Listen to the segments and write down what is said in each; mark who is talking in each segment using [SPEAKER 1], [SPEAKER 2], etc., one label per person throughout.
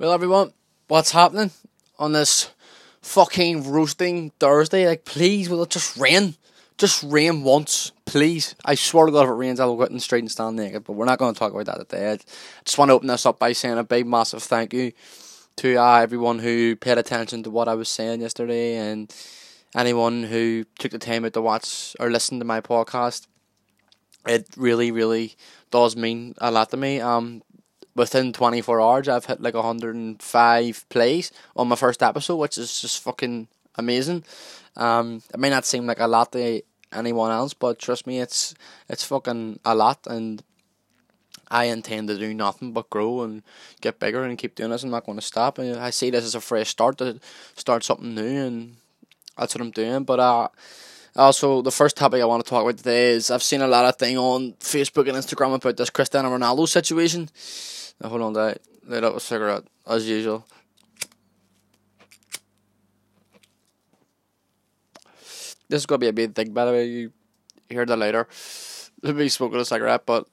[SPEAKER 1] Well, everyone, what's happening on this fucking roasting Thursday? Like, please, will it just rain? Just rain once, please. I swear to God, if it rains, I'll go out in the street and stand naked. But we're not going to talk about that today. I just want to open this up by saying a big, massive thank you to uh, everyone who paid attention to what I was saying yesterday and anyone who took the time out to watch or listen to my podcast. It really, really does mean a lot to me. Um, within 24 hours, I've hit like 105 plays on my first episode, which is just fucking amazing. Um, it may not seem like a lot to anyone else, but trust me, it's it's fucking a lot, and I intend to do nothing but grow and get bigger and keep doing this. I'm not going to stop. And I see this as a fresh start to start something new, and that's what I'm doing. But uh, also the first topic I want to talk about today is I've seen a lot of thing on Facebook and Instagram about this Cristiano Ronaldo situation. Hold on, that lit up a cigarette as usual. This is gonna be a big thing, by the way. You hear that later. Let me smoking a cigarette, but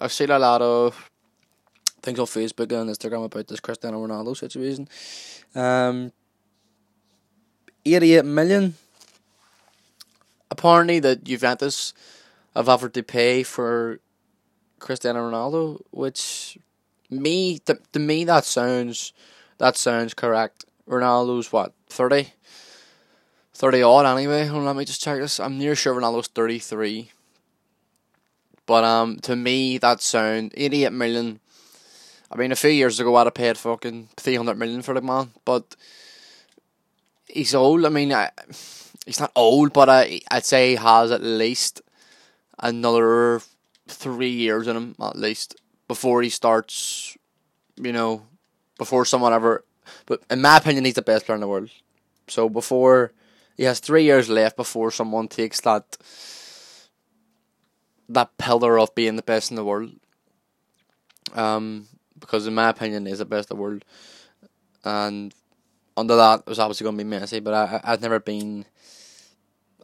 [SPEAKER 1] I've seen a lot of things on Facebook and Instagram about this Cristiano Ronaldo situation. Um, eighty-eight million. Apparently, that Juventus have offered to pay for Cristiano Ronaldo, which me to, to me that sounds that sounds correct. Ronaldo's what 30? 30 odd anyway. Let me just check this. I'm near sure Ronaldo's thirty three. But um, to me that sound eighty eight million. I mean, a few years ago I'd have paid fucking three hundred million for the man, but he's old. I mean, I, he's not old, but I I'd say he has at least another three years in him at least before he starts, you know, before someone ever. But in my opinion, he's the best player in the world. So before he has three years left before someone takes that that pillar of being the best in the world. Um, because in my opinion, he's the best in the world, and under that was obviously going to be Messi. But I I've never been.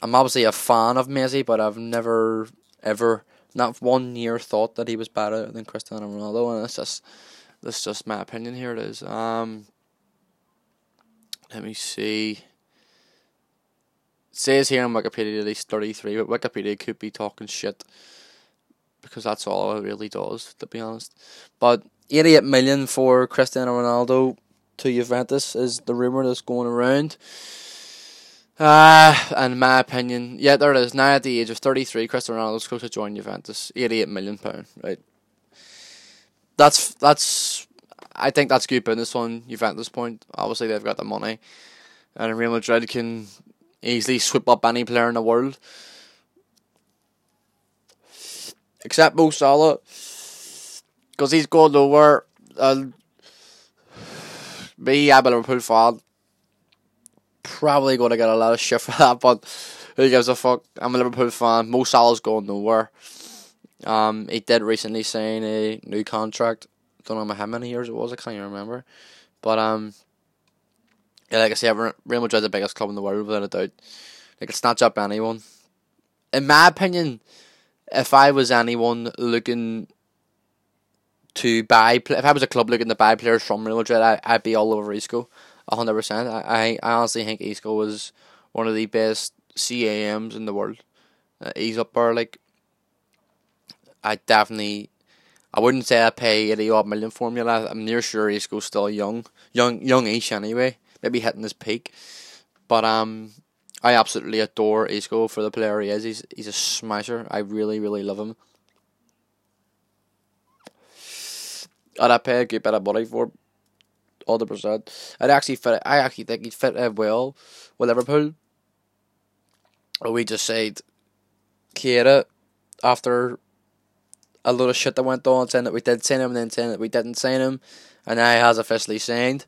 [SPEAKER 1] I'm obviously a fan of Messi, but I've never ever not one year thought that he was better than Cristiano Ronaldo, and it's just that's just my opinion. Here it is. Um, let me see. It says here on Wikipedia that he's thirty three, but Wikipedia could be talking shit because that's all it really does, to be honest. But eighty eight million for Cristiano Ronaldo to Juventus is the rumor that's going around. Uh, in my opinion, yeah, there it is. Now at the age of 33, Cristiano Ronaldo's close to join Juventus. 88 million pound, right? That's that's. I think that's good business on Juventus point. Obviously, they've got the money, and Real Madrid can easily sweep up any player in the world, except Mo Salah, because he's going nowhere. And me, I'm a Liverpool fan probably going to get a lot of shit for that, but who gives a fuck? I'm a Liverpool fan. Mo Salah's going nowhere. Um, he did recently sign a new contract. Don't know how many years it was. I can't even remember. But um, yeah, like I said, Real Madrid's the biggest club in the world without a doubt. They can snatch up anyone. In my opinion, if I was anyone looking to buy, if I was a club looking to buy players from Real Madrid, I, I'd be all over Isco hundred percent. I, I honestly think Isco was one of the best CAMs in the world. Uh, he's up there like I definitely I wouldn't say I pay eighty odd million for him. I'm near sure Isco's still young. Young youngish anyway. Maybe hitting his peak. But um I absolutely adore Isco for the player he is. He's he's a smasher. I really, really love him. I pay a good bit of money for him hundred percent. I'd actually fit. I actually think he'd fit in well with Liverpool. We just said Keita after a lot of shit that went on, saying that we did sign him, and then saying that we didn't sign him, and now he has officially signed,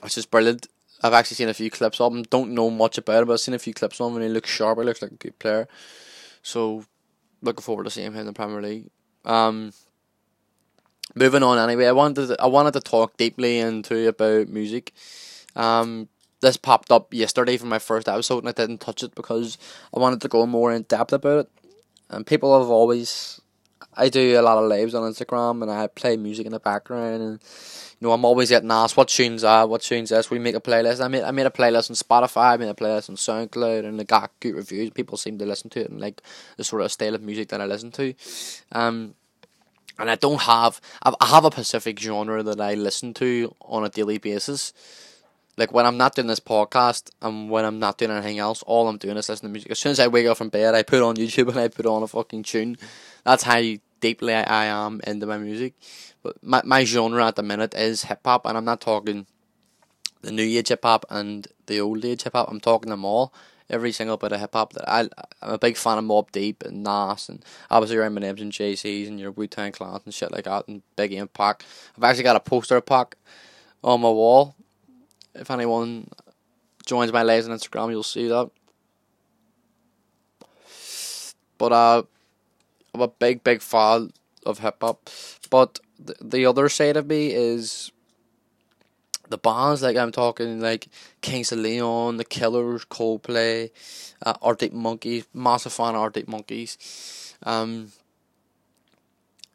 [SPEAKER 1] which is brilliant. I've actually seen a few clips of him. Don't know much about him, but I've seen a few clips of him, and he looks sharp. He looks like a good player. So, looking forward to seeing him in the Premier League. Um, moving on anyway, I wanted to, I wanted to talk deeply into about music. Um, this popped up yesterday for my first episode, and I didn't touch it because I wanted to go more in depth about it. And people have always I do a lot of lives on Instagram and I play music in the background and you know I'm always getting asked what tunes are what tunes this. We make a playlist. I made I made a playlist on Spotify. I made a playlist on SoundCloud and it got good reviews. People seem to listen to it and like the sort of style of music that I listen to. Um, and I don't have I have a specific genre that I listen to on a daily basis. Like when I'm not doing this podcast and when I'm not doing anything else, all I'm doing is listening to music. As soon as I wake up from bed, I put on YouTube and I put on a fucking tune. That's how deeply I, I am into my music. But my my genre at the minute is hip hop, and I'm not talking the new age hip hop and the old age hip hop. I'm talking them all. Every single bit of hip hop that I I'm a big fan of Mobb Deep and Nas and obviously your Eminems and Z's and your Wu Tang Clans and shit like that and Biggie and Pac. I've actually got a poster of Pac on my wall. If anyone joins my lives on Instagram, you'll see that. But uh, I'm a big, big fan of hip hop. But the, the other side of me is the bands like I'm talking like Kings of Leon, The Killers, Coldplay, uh, Arctic Monkeys, massive fan of Arctic Monkeys. Um,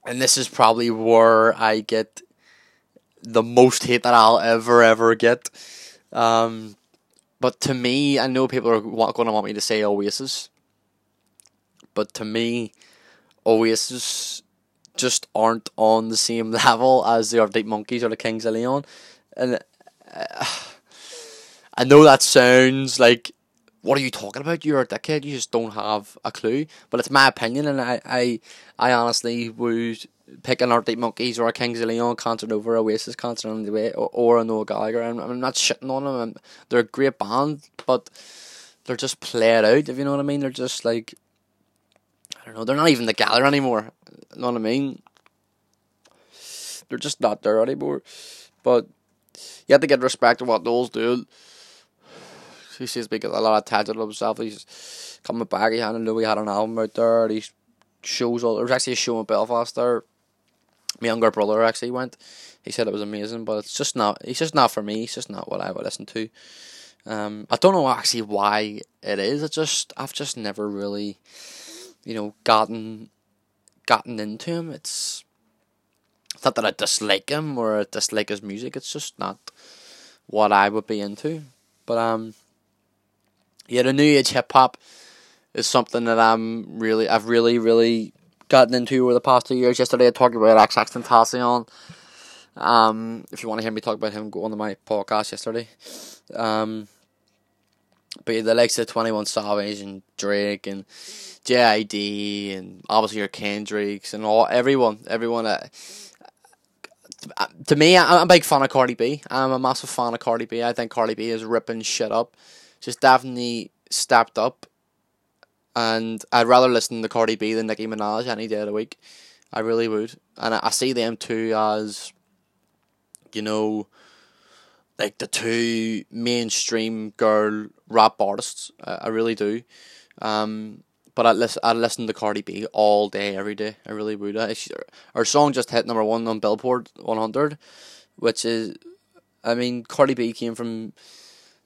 [SPEAKER 1] and this is probably where I get the most hate that I'll ever ever get. Um, but to me, I know people are going to want me to say Oasis, but to me, Oasis just aren't on the same level as the Arctic Monkeys or the Kings of Leon, and uh, I know that sounds like what are you talking about? You're a dickhead. You just don't have a clue. But it's my opinion, and I, I, I honestly would pick an Arctic Monkeys or a Kings of Leon concert over Oasis concert on the way, or, or a Noel Gallagher. I'm, I'm not shitting on them. I'm, they're a great band, but they're just played out. If you know what I mean, they're just like I don't know. They're not even the together anymore. You know what I mean? They're just not there anymore. But you have to get respect to what Noel's doing. He seems to be getting a lot of attention to himself. He's coming back. He had Louis had an album out there. He shows all. There was actually a show in Belfast there. My younger brother actually went. He said it was amazing, but it's just not. It's just not for me. It's just not what I would listen to. Um, I don't know actually why it is. It just I've just never really you know, gotten gotten into him. It's, not that I dislike him or I dislike his music. It's just not what I would be into. But um, yeah, the new age hip hop is something that I'm really, I've really, really gotten into over the past two years. Yesterday I talked about XXXTentacion. Um, if you want to hear me talk about him, go on to my podcast yesterday. Um, but yeah, the likes of Twenty One Savage and Drake and JID and obviously your Kendricks and all everyone, everyone. Uh, to me, I'm a big fan of Cardi B. I'm a massive fan of Cardi B. I think Cardi B is ripping shit up. She's definitely stepped up, and I'd rather listen to Cardi B than Nicki Minaj any day of the week. I really would, and I, I see them two as, you know, like the two mainstream girl rap artists. I, I really do. Um, but I listen, I listen to Cardi B all day, every day. I really would. I, her song just hit number one on Billboard 100, which is, I mean, Cardi B came from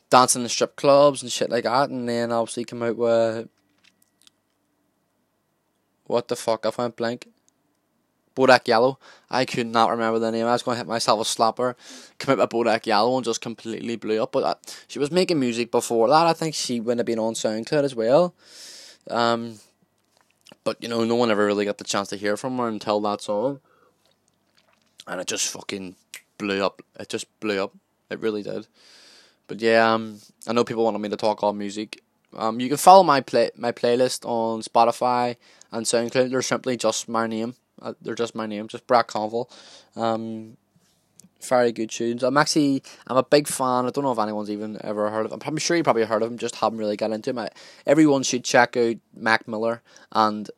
[SPEAKER 1] dancing in strip clubs and shit like that, and then obviously come out with what the fuck? I went blank. Bodak Yellow. I could not remember the name. I was going to hit myself a slapper. Come out with Bodak Yellow and just completely blew up. But uh, she was making music before that. I think she would have been on SoundCloud as well. Um, but you know, no one ever really got the chance to hear from her until that song, and it just fucking blew up. It just blew up. It really did. But yeah, um, I know people wanted me to talk all music. Um, you can follow my play my playlist on Spotify and SoundCloud. They're simply just my name. Uh, they're just my name, just Brad Conville. Um, very good tunes. I'm actually I'm a big fan. I don't know if anyone's even ever heard of him. I'm sure you probably heard of him, just haven't really got into him. I, everyone should check out Mac Miller and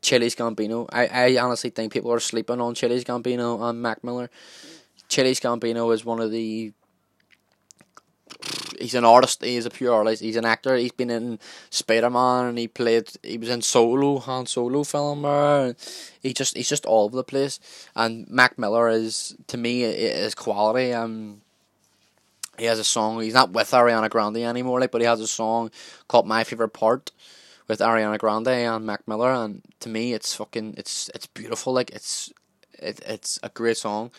[SPEAKER 1] Childish Gambino. I, I honestly think people are sleeping on Childish Gambino and Mac Miller. Childish Gambino is one of the he's an artist. He's a pure artist. He's an actor. He's been in Spider Man and he played. He was in Solo, Han Solo film. And he just he's just all over the place. And Mac Miller is to me is quality. Um, he has a song. He's not with Ariana Grande anymore, like, but he has a song called "My Favorite Part," with Ariana Grande and Mac Miller, and to me, it's fucking, it's it's beautiful. Like it's, it, it's a great song.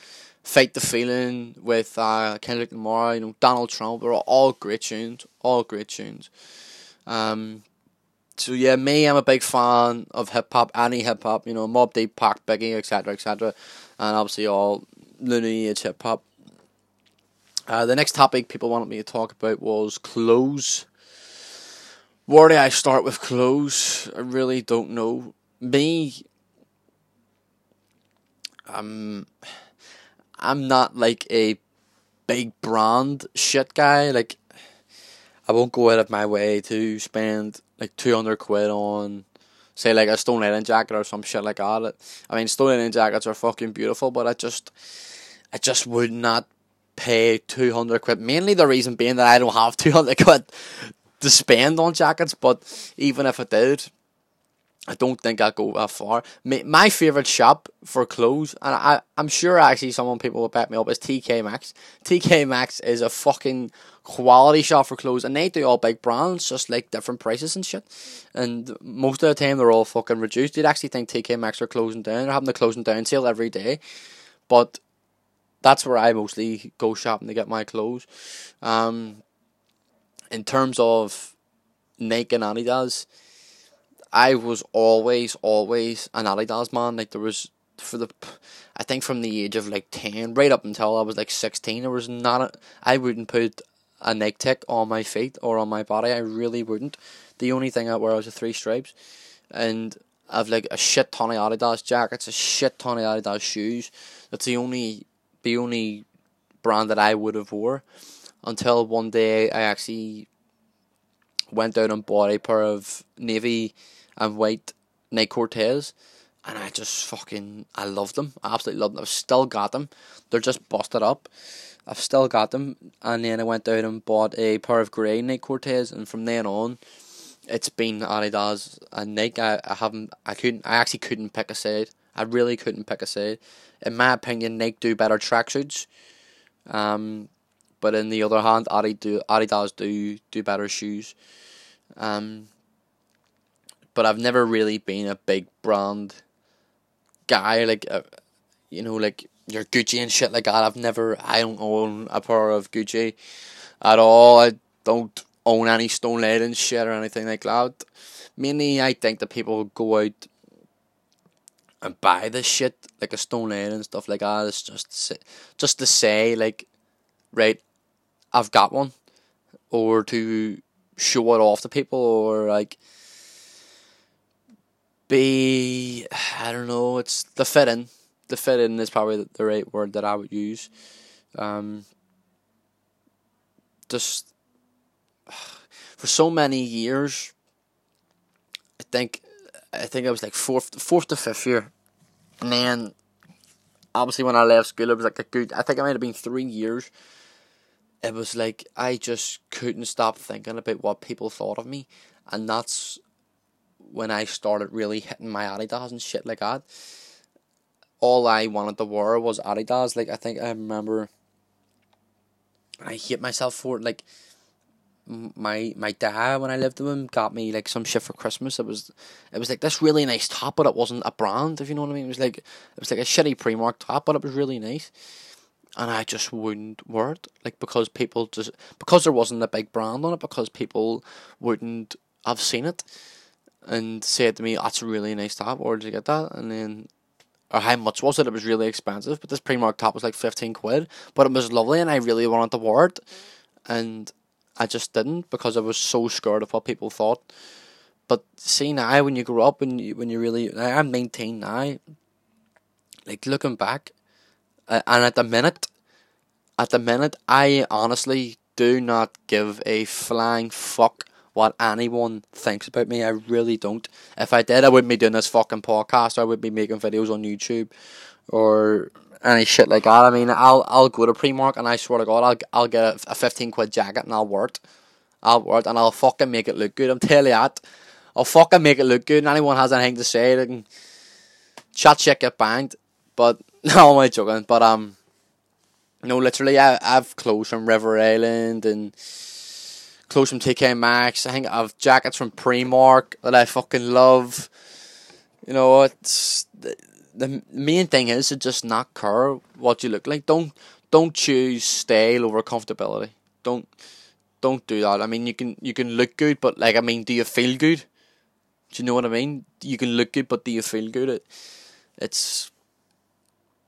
[SPEAKER 1] Fight the Feeling with uh, Kendrick Lamar, you know, Donald Trump, they're all great tunes, all great tunes. Um, so yeah, me, I'm a big fan of hip hop, any hip hop, you know, Mobb Deep, Pac, Biggie, etc., etc., and obviously all Looney Age hip hop. Uh, the next topic people wanted me to talk about was clothes. Where do I start with clothes? I really don't know. Me, I'm, I'm not like a big brand shit guy. Like, I won't go out of my way to spend like two hundred quid on, say, like a Stone Island jacket or some shit like that. I mean, Stone Island jackets are fucking beautiful, but I just, I just would not pay two hundred quid. Mainly the reason being that I don't have two hundred quid to spend on jackets, but even if I did, I don't think I'll go that far. My, favourite shop for clothes, and I, I'm sure actually someone people will back me up, is TK Maxx. TK Maxx is a fucking quality shop for clothes, and they do all big brands, just like different prices and shit. And most of the time, they're all fucking reduced. You'd actually think TK Maxx are closing down. They're having the closing down sale every day. But that's where I mostly go shopping to get my clothes. Um, in terms of Nike and Adidas, I was always, always an Adidas man. Like there was for the, I think from the age of like ten right up until I was like sixteen, there was not. A, I wouldn't put a Nike tick on my feet or on my body. I really wouldn't. The only thing I wear was the three stripes, and I've like a shit ton of Adidas jackets, a shit ton of Adidas shoes. That's the only, the only brand that I would have wore until one day I actually went out and bought a pair of navy and white Nike Cortez, and I just fucking I love them. I absolutely love them. I've still got them. They're just busted up. I've still got them, and then I went out and bought a pair of grey Nike Cortez, and from then on, it's been Adidas and Nike. I, I haven't. I couldn't. I actually couldn't pick a side. I really couldn't pick a side. In my opinion, Nike do better tracksuits. Um, but in the other hand, Adi do Adidas do do better shoes. Um, but I've never really been a big brand guy. Like, uh, you know, like your Gucci and shit like that. I've never. I don't own a pair of Gucci at all. I don't own any Stone Island shit or anything like that. Mainly, I think that people go out and buy this shit like a Stone Island and stuff like that. It's just just to say like, right, I've got one, or to show it off to people, or like be I don't know. It's the fit in. The fit in is probably the right word that I would use. Um, just for so many years, I think I think I was like fourth fourth to fifth year, and then obviously when I left school, it was like a good. I think it might have been three years it was like I just couldn't stop thinking about what people thought of me, and that's when I started really hitting my Adidas and shit like that. All I wanted to wear was Adidas. Like I think I remember, I hate myself for it. Like my my dad when I lived with him got me like some shit for Christmas. It was it was like this really nice top, but it wasn't a brand. If you know what I mean, it was like it was like a shitty Primark top, but it was really nice and I just wouldn't wear it, like because people just because there wasn't a big brand on it, because people wouldn't have seen it, and said to me, "That's a really nice top. Where did you get that?" And then, or how much was it? It was really expensive, but this Primark top was like fifteen quid, but it was lovely, and I really wanted to wear it, and I just didn't because I was so scared of what people thought. But see now, when you grow up and you, when you really, I'm nineteen now. Like looking back, uh, and at the minute, at the minute, I honestly do not give a flying fuck what anyone thinks about me. I really don't. If I did, I wouldn't be doing this fucking podcast. I would be making videos on YouTube or any shit like that. I mean, I'll I'll go to Primark and I swear to God, I'll I'll get a, a fifteen quid jacket and I'll wear it. I'll wear it and I'll fucking make it look good. I'm telling you that. I'll fucking make it look good. And anyone has anything to say, they can chat shit, get banged. But no, I'm joking. But um, no, literally, I I've clothes from River Island and clothes from TK Maxx. I think I have jackets from Primark that I fucking love. You know, it's the, the main thing is to just not care what you look like. Don't don't choose style over comfortability. Don't don't do that. I mean, you can you can look good, but like I mean, do you feel good? Do you know what I mean? You can look good, but do you feel good? It, it's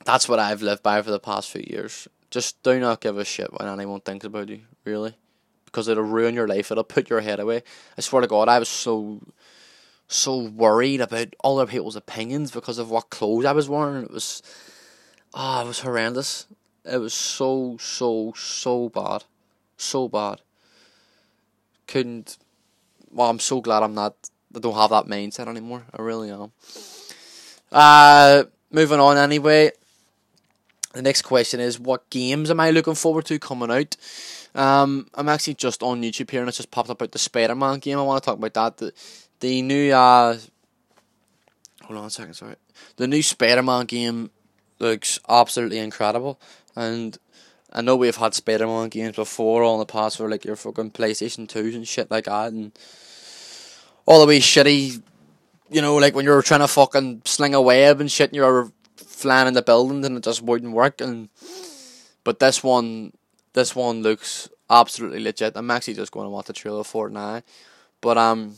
[SPEAKER 1] that's what I've lived by for the past few years. Just do not give a shit what anyone thinks about you, really, because it'll ruin your life. It'll put your head away. I swear to God, I was so so worried about other people's opinions because of what clothes I was wearing. It was ah, oh, it was horrendous. It was so so so bad, so bad. Couldn't. Well, I'm so glad I'm not. I don't have that mindset anymore. I really am. Uh, moving on anyway. The next question is what games am I looking forward to coming out? Um, I'm actually just on YouTube here and it's just popped up about the Spider Man game. I want to talk about that. The, the new uh hold on a second, sorry. The new Spider Man game looks absolutely incredible and I know we've had Spider Man games before on the past for like your fucking PlayStation 2s and shit like that and all the way shitty you know, like when you're trying to fucking sling a web and shit and you're flying in the buildings and it just wouldn't work. And but this one, this one looks absolutely legit. I'm actually just going to watch the trailer for it now. But um,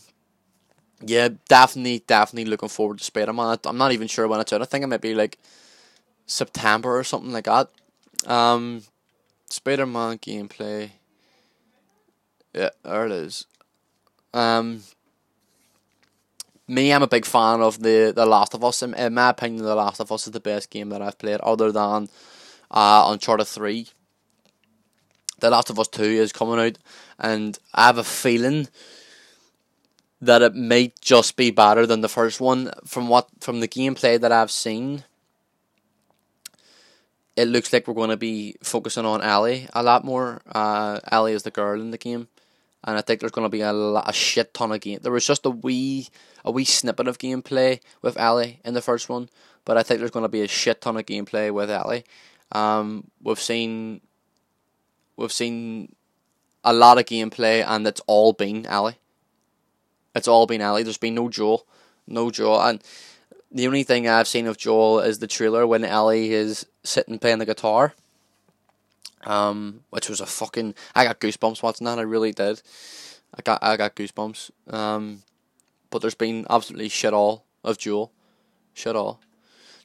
[SPEAKER 1] yeah, definitely, definitely looking forward to Spider Man. I'm not even sure when it's out. I think it might be like September or something like that. Um, Spider Man gameplay. Yeah, there it is. Um, me, I'm a big fan of the the Last of Us. In, in my opinion, the Last of Us is the best game that I've played, other than uh, Uncharted Three. The Last of Us Two is coming out, and I have a feeling that it might just be better than the first one. From what from the gameplay that I've seen, it looks like we're going to be focusing on Ellie a lot more. Uh, Ellie is the girl in the game and I think there's going to be a, a shit ton of game. There was just a wee a wee snippet of gameplay with Ellie in the first one, but I think there's going to be a shit ton of gameplay with Ellie. Um, we've seen we've seen a lot of gameplay, and it's all been Ellie. It's all been Ellie. There's been no Joel, no Joel, and the only thing I've seen of Joel is the trailer when Ellie is sitting playing the guitar um, which was a fucking. I got goosebumps watching that. I really did. I got I got goosebumps. Um, but there's been absolutely shit all of Joel, shit all.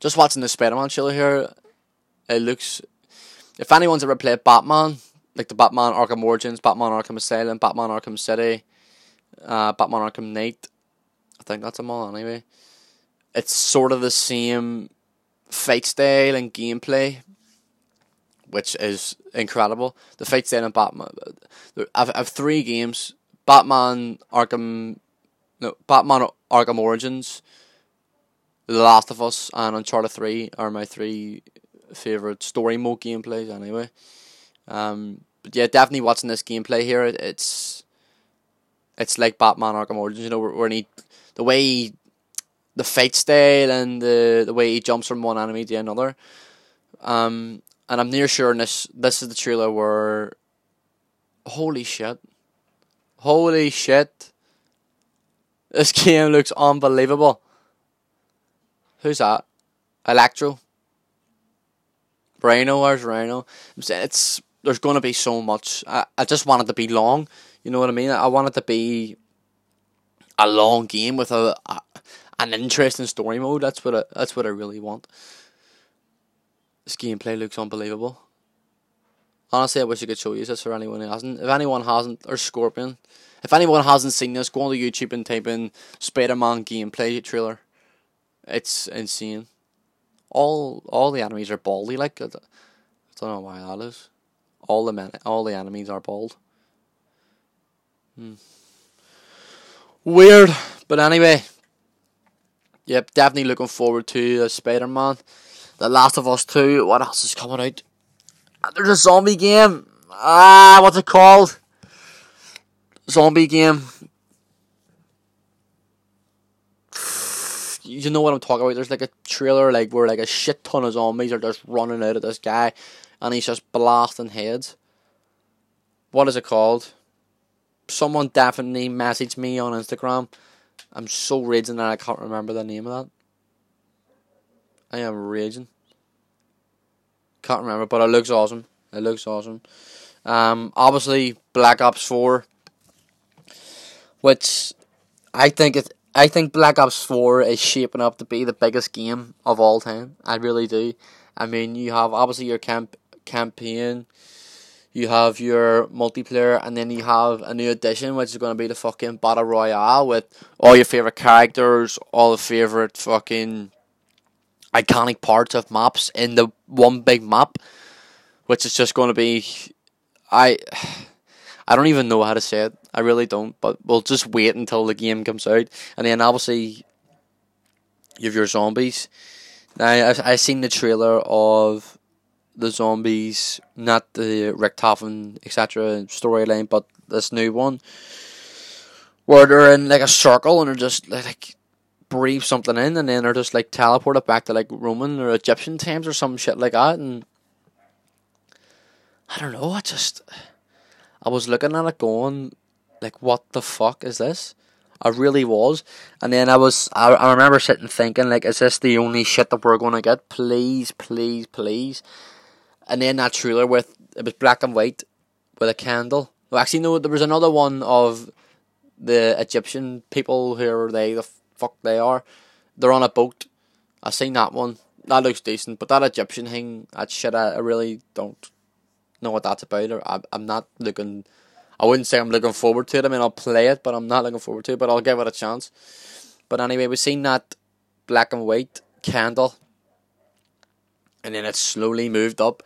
[SPEAKER 1] Just watching the Spider-Man trailer here, it looks. If anyone's ever played Batman, like the Batman Arkham Origins, Batman Arkham Asylum, Batman Arkham City, uh, Batman Arkham Knight, I think that's them all anyway. It's sort of the same fight style and gameplay, which is incredible. The fight style in Batman. I've, three games: Batman Arkham, no, Batman Arkham Origins, The Last of Us, and Uncharted Three are my three favorite story mode gameplays. Anyway, um, but yeah, definitely watching this gameplay here. It's it's like Batman Arkham Origins. You know, where, where he, the way he, the fight style and the the way he jumps from one enemy to another. Um, and I'm near sure this this is the trailer where holy shit. Holy shit. This game looks unbelievable. Who's that? Electro. Rhino, where's Rhino? I'm saying it's there's gonna be so much. I, I just want it to be long. You know what I mean? I want it to be a long game with a, a an interesting story mode. That's what I, that's what I really want. This gameplay looks unbelievable. Honestly, I wish I could show you this for anyone who hasn't. If anyone hasn't, or Scorpion, if anyone hasn't seen this, go on to YouTube and type in Spider-Man gameplay trailer. It's insane. All all the enemies are baldy. Like I don't know why that is. All the men, all the enemies are bald. Hmm. Weird, but anyway. Yep, definitely looking forward to uh, Spider Man. The Last of Us 2. What else is coming out? There's a zombie game. Ah, what's it called? Zombie game. You know what I'm talking about? There's like a trailer like where like a shit ton of zombies are just running out of this guy and he's just blasting heads. What is it called? someone definitely messaged me on Instagram. I'm so raging that I can't remember the name of that. I am raging. Can't remember, but it looks awesome. It looks awesome. Um, obviously, Black Ops Four, which I think it. I think Black Ops Four is shaping up to be the biggest game of all time. I really do. I mean, you have obviously your camp campaign, you have your multiplayer, and then you have a new edition, which is going to be the fucking battle royale with all your favorite characters, all the favorite fucking iconic parts of maps in the one big map, which is just going to be, I, I don't even know how to say it. I really don't. But we'll just wait until the game comes out, and then obviously, you have your zombies. Now I I seen the trailer of the zombies, not the Richtofen etc. storyline, but this new one where they're in like a circle and they're just like breathe something in and then they're just like teleported back to like Roman or Egyptian times or some shit like that and I don't know, I just I was looking at it going like what the fuck is this? I really was. And then I was I, I remember sitting thinking like is this the only shit that we're gonna get? Please, please, please. And then that trailer with it was black and white with a candle. Well actually no there was another one of the Egyptian people who are they the fuck they are. They're on a boat. I've seen that one. That looks decent, but that Egyptian thing, that shit, I, I really don't know what that's about. Or I, I'm not looking. I wouldn't say I'm looking forward to it. I mean, I'll play it, but I'm not looking forward to it. But I'll give it a chance. But anyway, we've seen that black and white candle, and then it slowly moved up,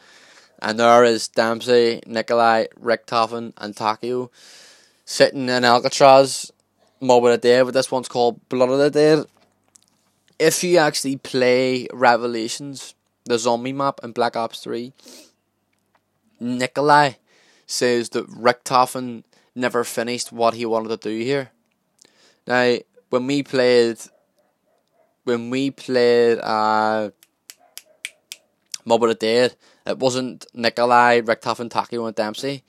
[SPEAKER 1] and there is Dempsey, Nikolai, Richtofen, and Takeo sitting in Alcatraz Mob of the Dead, but this one's called Blood of the Dead. If you actually play Revelations, the zombie map in Black Ops 3, Nikolai says that Richtofen never finished what he wanted to do here. Now, when we played, when we played uh, Mob of the Dead, it wasn't Nikolai, Richtofen, Takeo, and Dempsey.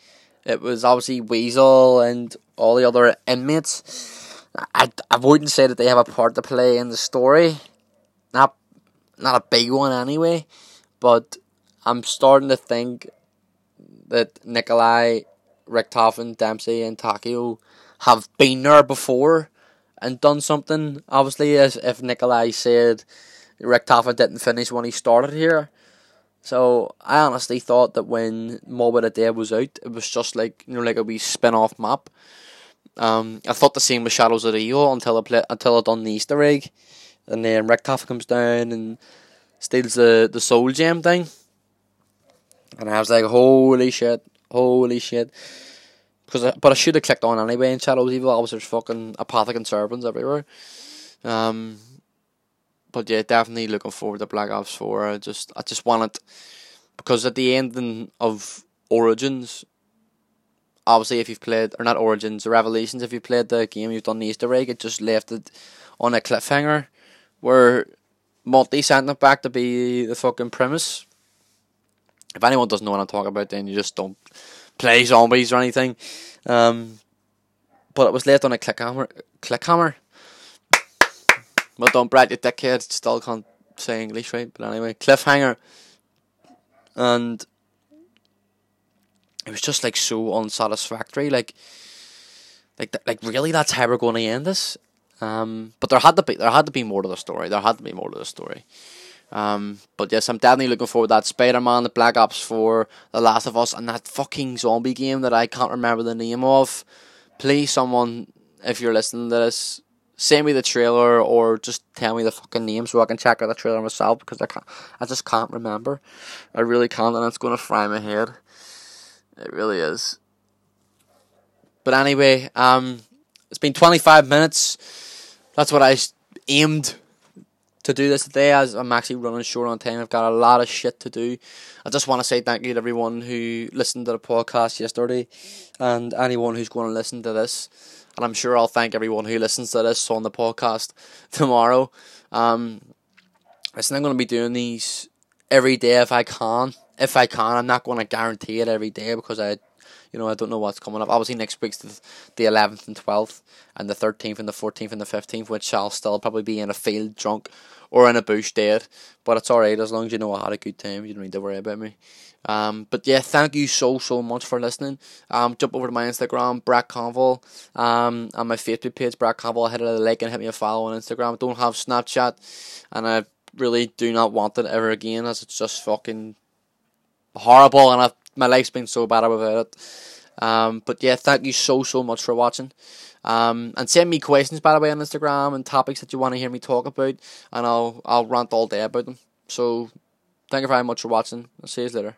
[SPEAKER 1] It was obviously Weasel and all the other inmates. I, I wouldn't say that they have a part to play in the story. Not not a big one anyway, but I'm starting to think that Nikolai, Richtofen, Dempsey, and Takeo have been there before and done something. Obviously, as if Nikolai said Richtofen didn't finish when he started here. So I honestly thought that when the Dead was out, it was just like you know like a wee spin off map. Um, I thought the same with Shadows of the Evil until I play, until I done the Easter egg, and then Richtofen comes down and steals the the soul gem thing, and I was like, holy shit, holy shit. Because I, but I should have clicked on anyway in Shadows Evil. I was there's fucking apothic and serpents everywhere. Um, but yeah, definitely looking forward to Black Ops Four. I just I just want it because at the ending of Origins, obviously if you've played or not Origins or Revelations, if you played the game, you've done the Easter egg. It just left it on a cliffhanger where Monty sent it back to be the fucking premise. If anyone doesn't know what I'm talking about, then you just don't play zombies or anything. Um, but it was left on a clickhammer. Clickhammer. Well done, Brad, you dickhead. Still can't say English right, but anyway, cliffhanger. And it was just like so unsatisfactory. Like, like, like really, that's how we're going to end this. Um, but there had to be there had to be more to the story. There had to be more to the story. Um, but yes, I'm definitely looking forward to that Spider Man, the Black Ops 4, The Last of Us, and that fucking zombie game that I can't remember the name of. Please, someone, if you're listening to this, send me the trailer or just tell me the fucking name so I can check out the trailer myself because I can't, I just can't remember. I really can't, and it's to fry my head. It really is. But anyway, um, it's been 25 minutes. That's what I aimed to do this today as I'm actually running short on time. I've got a lot of shit to do. I just want to say thank you to everyone who listened to the podcast yesterday and anyone who's going to listen to this. And I'm sure I'll thank everyone who listens to this on the podcast tomorrow. Um, listen, I'm going to be doing these every day if I can. If I can, I'm not going to guarantee it every day because I You know, I don't know what's coming up. Obviously, next week's the, the 11th and 12th, and the 13th and the 14th and the 15th, which I'll still probably be in a field drunk or in a bush dead. But it's alright as long as you know I had a good time. You don't need to worry about me. Um, but yeah, thank you so so much for listening. Um, jump over to my Instagram, Brad Conville, um, and my Facebook page, Brad Conville. Hit a like and hit me a follow on Instagram. I don't have Snapchat, and I really do not want it ever again, as it's just fucking horrible, and I've, my life's been so bad about it. Um, but yeah, thank you so so much for watching. Um, and send me questions by the way on Instagram and topics that you want to hear me talk about, and I'll I'll rant all day about them. So, thank you very much for watching. I'll see you later.